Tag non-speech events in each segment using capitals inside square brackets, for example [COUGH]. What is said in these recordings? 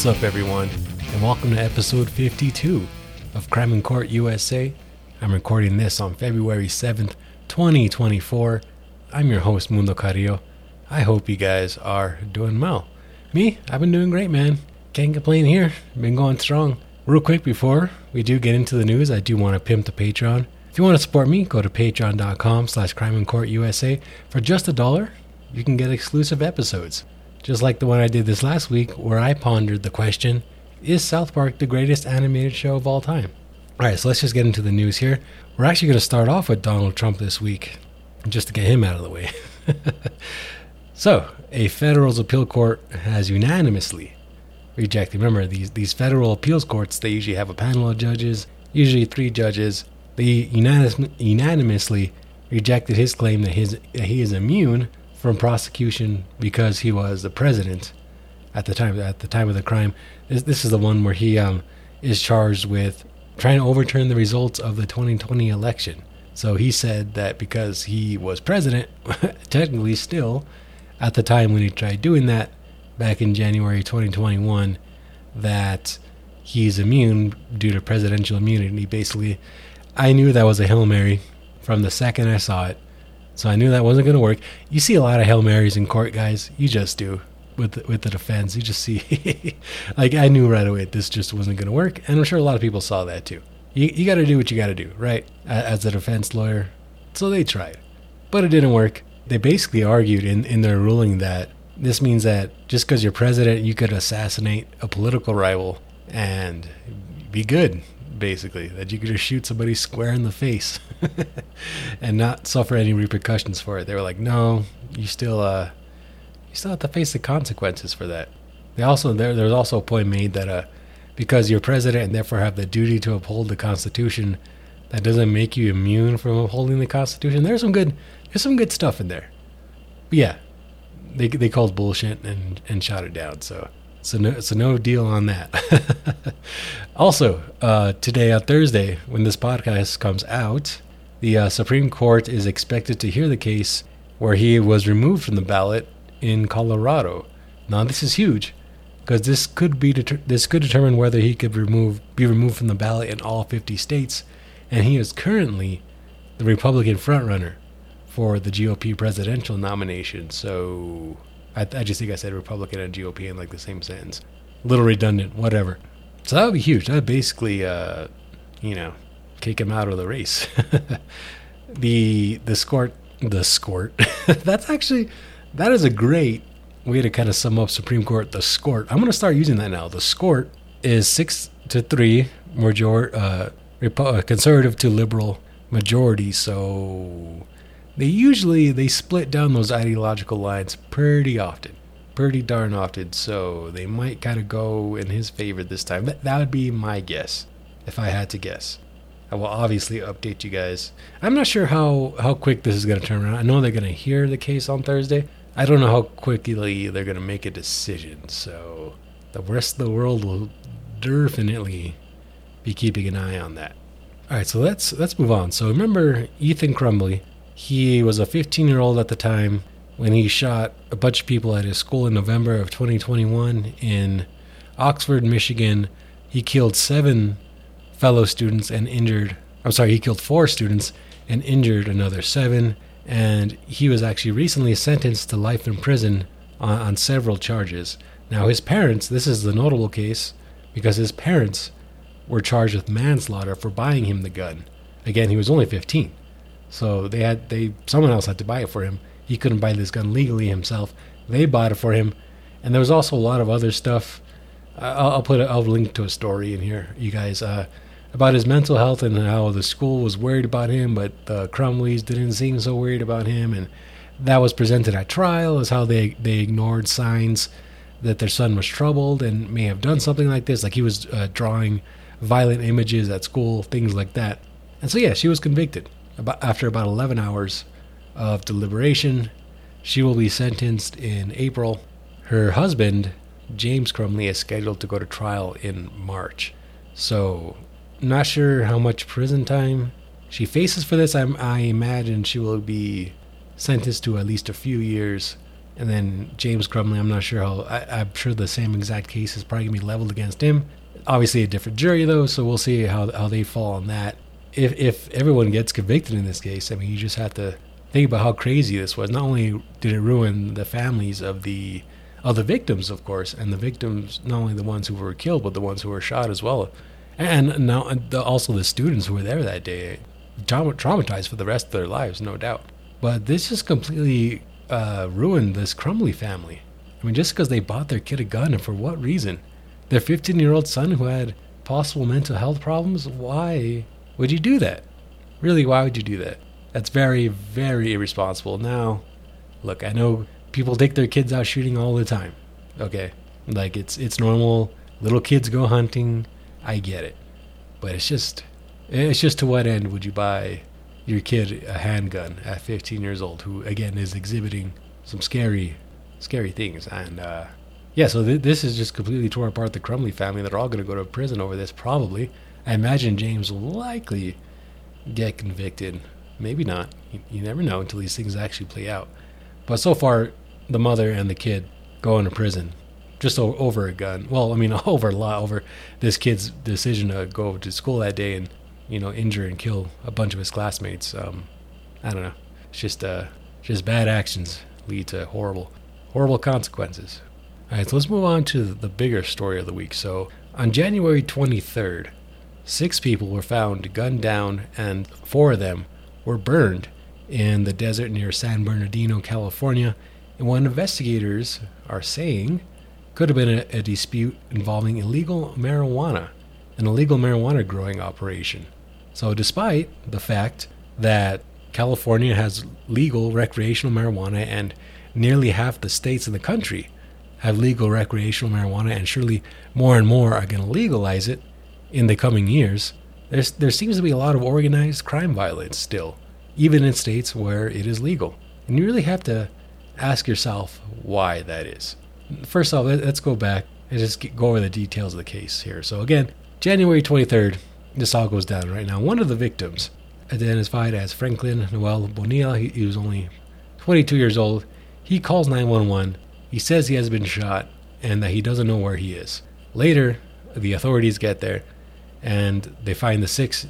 What's up, everyone, and welcome to episode 52 of Crime in Court USA. I'm recording this on February 7th, 2024. I'm your host, Mundo Carrillo. I hope you guys are doing well. Me, I've been doing great, man. Can't complain here. Been going strong. Real quick before we do get into the news, I do want to pimp the Patreon. If you want to support me, go to patreon.com slash crime in court USA. For just a dollar, you can get exclusive episodes just like the one I did this last week, where I pondered the question Is South Park the greatest animated show of all time? Alright, so let's just get into the news here. We're actually going to start off with Donald Trump this week, just to get him out of the way. [LAUGHS] so, a federal appeal court has unanimously rejected. Remember, these, these federal appeals courts, they usually have a panel of judges, usually three judges. They unanimous, unanimously rejected his claim that, his, that he is immune from prosecution because he was the president at the time at the time of the crime. This, this is the one where he um, is charged with trying to overturn the results of the 2020 election. So he said that because he was president, [LAUGHS] technically still, at the time when he tried doing that back in January 2021, that he's immune due to presidential immunity. Basically, I knew that was a Hail Mary from the second I saw it. So I knew that wasn't going to work. You see a lot of Hail Marys in court, guys. You just do with the, with the defense. You just see, [LAUGHS] like I knew right away this just wasn't going to work, and I'm sure a lot of people saw that too. You you got to do what you got to do, right? As a defense lawyer. So they tried, but it didn't work. They basically argued in in their ruling that this means that just because you're president, you could assassinate a political rival and be good basically that you could just shoot somebody square in the face [LAUGHS] and not suffer any repercussions for it. They were like, no, you still uh, you still have to face the consequences for that. They also there there's also a point made that uh, because you're president and therefore have the duty to uphold the Constitution, that doesn't make you immune from upholding the Constitution. There's some good there's some good stuff in there. But yeah, they they called bullshit and and shot it down. So so no, so no deal on that. [LAUGHS] also, uh, today on Thursday, when this podcast comes out, the uh, Supreme Court is expected to hear the case where he was removed from the ballot in Colorado. Now, this is huge because this could be deter- this could determine whether he could remove be removed from the ballot in all 50 states, and he is currently the Republican frontrunner for the GOP presidential nomination. So I, I just think I said Republican and GOP in like the same sentence. Little redundant, whatever. So that would be huge. That would basically, uh, you know, kick him out of the race. [LAUGHS] the the scort the scort. [LAUGHS] That's actually that is a great way to kind of sum up Supreme Court. The scort. I'm gonna start using that now. The scort is six to three major uh, Repo- conservative to liberal majority. So they usually they split down those ideological lines pretty often pretty darn often. So they might kind of go in his favor this time that, that would be my guess if i had to guess. I will obviously update you guys. I'm not sure how how quick this is going to turn around. I know they're going to hear the case on thursday. I don't know how quickly they're going to make a decision so the rest of the world will definitely be keeping an eye on that. All right so let's let's move on. So remember ethan crumbley he was a 15 year old at the time when he shot a bunch of people at his school in November of 2021 in Oxford, Michigan. He killed seven fellow students and injured, I'm sorry, he killed four students and injured another seven. And he was actually recently sentenced to life in prison on, on several charges. Now, his parents, this is the notable case because his parents were charged with manslaughter for buying him the gun. Again, he was only 15. So they had they someone else had to buy it for him. He couldn't buy this gun legally himself. They bought it for him, and there was also a lot of other stuff. I'll, I'll put a, I'll link to a story in here, you guys, uh, about his mental health and how the school was worried about him, but the Crumbleys didn't seem so worried about him, and that was presented at trial as how they they ignored signs that their son was troubled and may have done something like this, like he was uh, drawing violent images at school, things like that. And so yeah, she was convicted about, after about 11 hours of deliberation, she will be sentenced in April. Her husband, James Crumbley, is scheduled to go to trial in March. So, not sure how much prison time she faces for this. I, I imagine she will be sentenced to at least a few years. And then James Crumbley, I'm not sure how. I, I'm sure the same exact case is probably gonna be leveled against him. Obviously, a different jury though, so we'll see how how they fall on that. If if everyone gets convicted in this case, I mean, you just have to think about how crazy this was. Not only did it ruin the families of the of the victims, of course, and the victims, not only the ones who were killed, but the ones who were shot as well, and now also the students who were there that day, traumatized for the rest of their lives, no doubt. But this just completely uh, ruined this Crumbley family. I mean, just because they bought their kid a gun, and for what reason? Their 15 year old son who had possible mental health problems? Why would you do that? Really, why would you do that? That's very, very irresponsible. Now, look, I know people take their kids out shooting all the time. Okay, like it's it's normal. Little kids go hunting. I get it, but it's just it's just to what end would you buy your kid a handgun at 15 years old, who again is exhibiting some scary, scary things. And uh, yeah, so th- this is just completely tore apart the Crumbley family. They're all going to go to prison over this, probably. I imagine James will likely get convicted. Maybe not. You, you never know until these things actually play out. But so far, the mother and the kid go into prison just over a gun. Well, I mean, [LAUGHS] over a lot over this kid's decision to go to school that day and you know, injure and kill a bunch of his classmates. Um, I don't know. It's just uh, just bad actions lead to horrible, horrible consequences. All right, so let's move on to the bigger story of the week. So on January 23rd, six people were found gunned down, and four of them were burned in the desert near San Bernardino, California, in what investigators are saying could have been a, a dispute involving illegal marijuana, an illegal marijuana growing operation. So, despite the fact that California has legal recreational marijuana and nearly half the states in the country have legal recreational marijuana, and surely more and more are going to legalize it in the coming years, there's, there seems to be a lot of organized crime violence still, even in states where it is legal. And you really have to ask yourself why that is. First off, let's go back and just go over the details of the case here. So, again, January 23rd, this all goes down right now. One of the victims, identified as Franklin Noel Bonilla, he, he was only 22 years old. He calls 911. He says he has been shot and that he doesn't know where he is. Later, the authorities get there and they find the six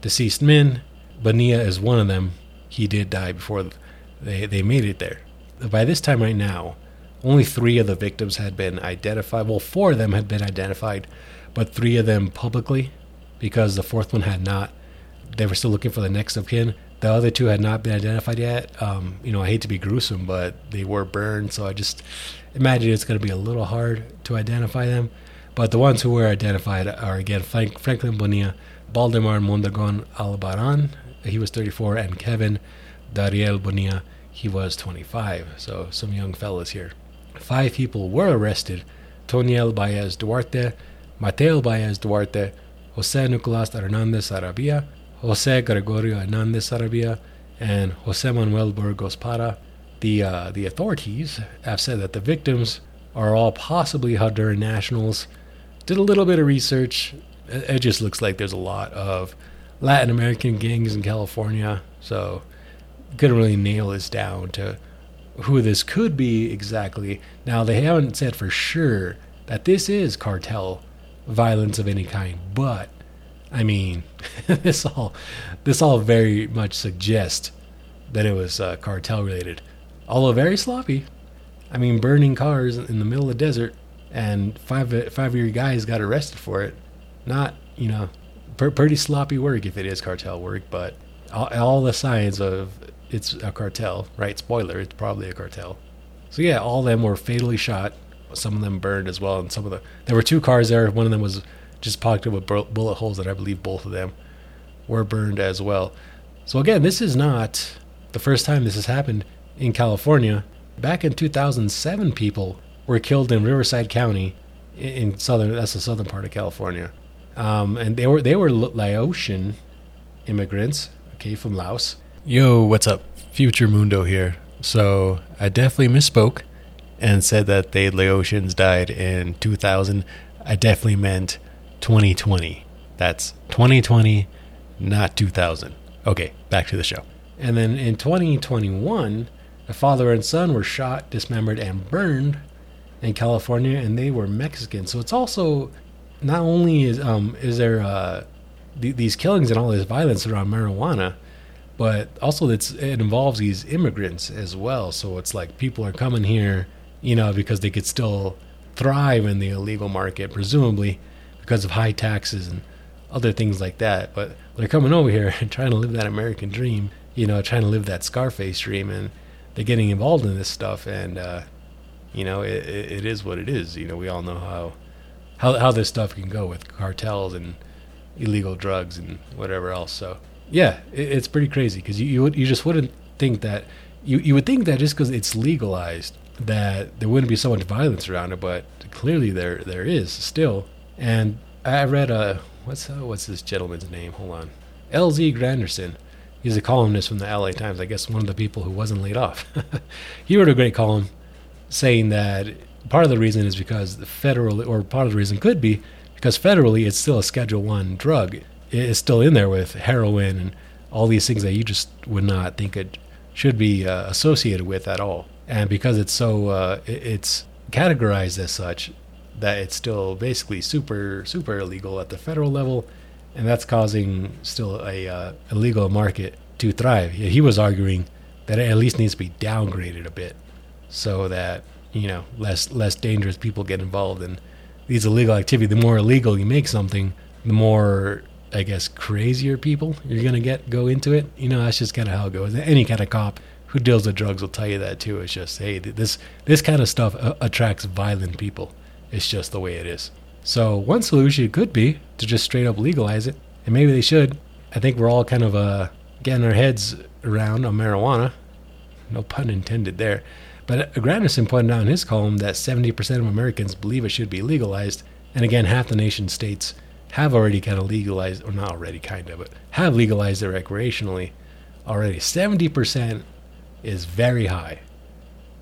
deceased men. Bonilla is one of them. He did die before they, they made it there. By this time, right now, only three of the victims had been identified. Well, four of them had been identified, but three of them publicly because the fourth one had not. They were still looking for the next of kin. The other two had not been identified yet. Um, you know, I hate to be gruesome, but they were burned, so I just imagine it's going to be a little hard to identify them. But the ones who were identified are again Frank, Franklin Bonilla, Baldemar Mondragon Albaran, he was 34, and Kevin Dariel Bonilla, he was 25. So some young fellas here. Five people were arrested: Toniel Baez Duarte, Mateo Baez Duarte, Jose Nicolas Hernandez Arabia, Jose Gregorio Hernandez Arabia, and Jose Manuel Burgos Para. The, uh, the authorities have said that the victims are all possibly Honduran nationals. Did a little bit of research. It just looks like there's a lot of Latin American gangs in California, so couldn't really nail this down to who this could be exactly. Now they haven't said for sure that this is cartel violence of any kind. But I mean, [LAUGHS] this all this all very much suggests that it was uh, cartel related, although very sloppy. I mean, burning cars in the middle of the desert, and five uh, five of your guys got arrested for it. Not you know, per, pretty sloppy work if it is cartel work, but all, all the signs of it's a cartel, right? Spoiler, it's probably a cartel. So yeah, all of them were fatally shot some of them burned as well, and some of the there were two cars there. One of them was just pocketed with bullet holes, that I believe both of them were burned as well. So again, this is not the first time this has happened in California. Back in 2007, people were killed in Riverside County, in southern that's the southern part of California, um, and they were they were Laotian immigrants, okay, from Laos. Yo, what's up? Future Mundo here. So I definitely misspoke and said that the Laotians died in 2000, I definitely meant 2020. That's 2020, not 2000. Okay, back to the show. And then in 2021, A father and son were shot, dismembered, and burned in California, and they were Mexican. So it's also not only is um, is there uh, th- these killings and all this violence around marijuana, but also it's it involves these immigrants as well. So it's like people are coming here, you know, because they could still thrive in the illegal market, presumably because of high taxes and other things like that. But they're coming over here and [LAUGHS] trying to live that American dream, you know, trying to live that Scarface dream, and they're getting involved in this stuff. And uh, you know, it, it is what it is. You know, we all know how how how this stuff can go with cartels and illegal drugs and whatever else. So yeah, it, it's pretty crazy because you you, you just wouldn't think that you you would think that just because it's legalized that there wouldn't be so much violence around it, but clearly there there is still. And I read a what's uh, what's this gentleman's name? Hold on, L.Z. Granderson. He's a columnist from the LA Times. I guess one of the people who wasn't laid off. [LAUGHS] he wrote a great column saying that part of the reason is because the federal, or part of the reason could be because federally it's still a Schedule One drug. It's still in there with heroin and all these things that you just would not think it should be uh, associated with at all. And because it's so, uh, it's categorized as such, that it's still basically super super illegal at the federal level, and that's causing still a uh, illegal market to thrive. He was arguing that it at least needs to be downgraded a bit so that you know less less dangerous people get involved in these illegal activity. The more illegal you make something, the more I guess crazier people you're gonna get go into it. You know that's just kind of how it goes. Any kind of cop who deals with drugs will tell you that too. It's just hey this this kind of stuff uh, attracts violent people. It's just the way it is. So one solution could be to just straight up legalize it, and maybe they should. I think we're all kind of uh, getting our heads around on marijuana. No pun intended there. But Granderson pointed out in his column that 70% of Americans believe it should be legalized. And again, half the nation's states have already kind of legalized, or not already, kind of, but have legalized it recreationally already. 70% is very high.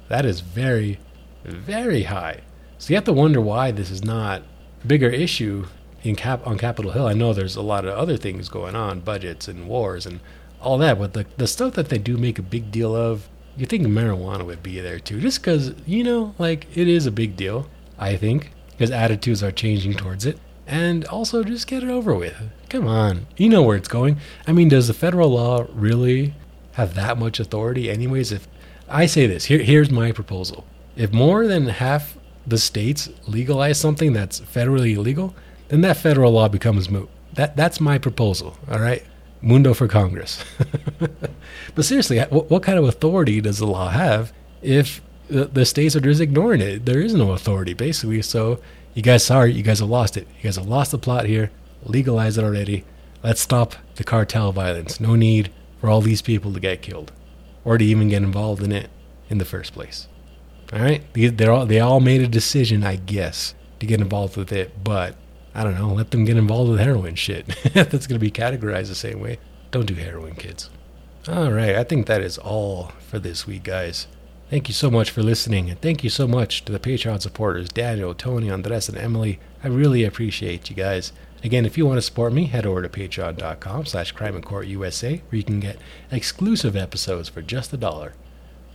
That is very, very high. So you have to wonder why this is not a bigger issue in Cap on Capitol Hill. I know there's a lot of other things going on, budgets and wars and all that, but the the stuff that they do make a big deal of you think marijuana would be there too, just because you know, like it is a big deal. I think because attitudes are changing towards it, and also just get it over with. Come on, you know where it's going. I mean, does the federal law really have that much authority, anyways? If I say this, here, here's my proposal: if more than half the states legalize something that's federally illegal, then that federal law becomes moot. That that's my proposal. All right. Mundo for Congress. [LAUGHS] but seriously, what, what, kind of authority does the law have if the, the, states are just ignoring it? There is no authority, basically. So you guys, sorry, you guys have lost it. You guys have lost the plot here. Legalize it already. Let's stop the cartel violence. No need for all these people to get killed or to even get involved in it in the first place. All right, they all they all made a decision, I guess, to get involved with it, but I don't know, let them get involved with heroin shit. [LAUGHS] That's going to be categorized the same way. Don't do heroin, kids. All right, I think that is all for this week, guys. Thank you so much for listening, and thank you so much to the Patreon supporters Daniel, Tony, Andres, and Emily. I really appreciate you guys. Again, if you want to support me, head over to patreon.com slash crime court USA, where you can get exclusive episodes for just a dollar.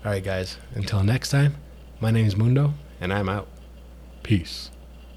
All right, guys, until next time, my name is Mundo, and I'm out. Peace.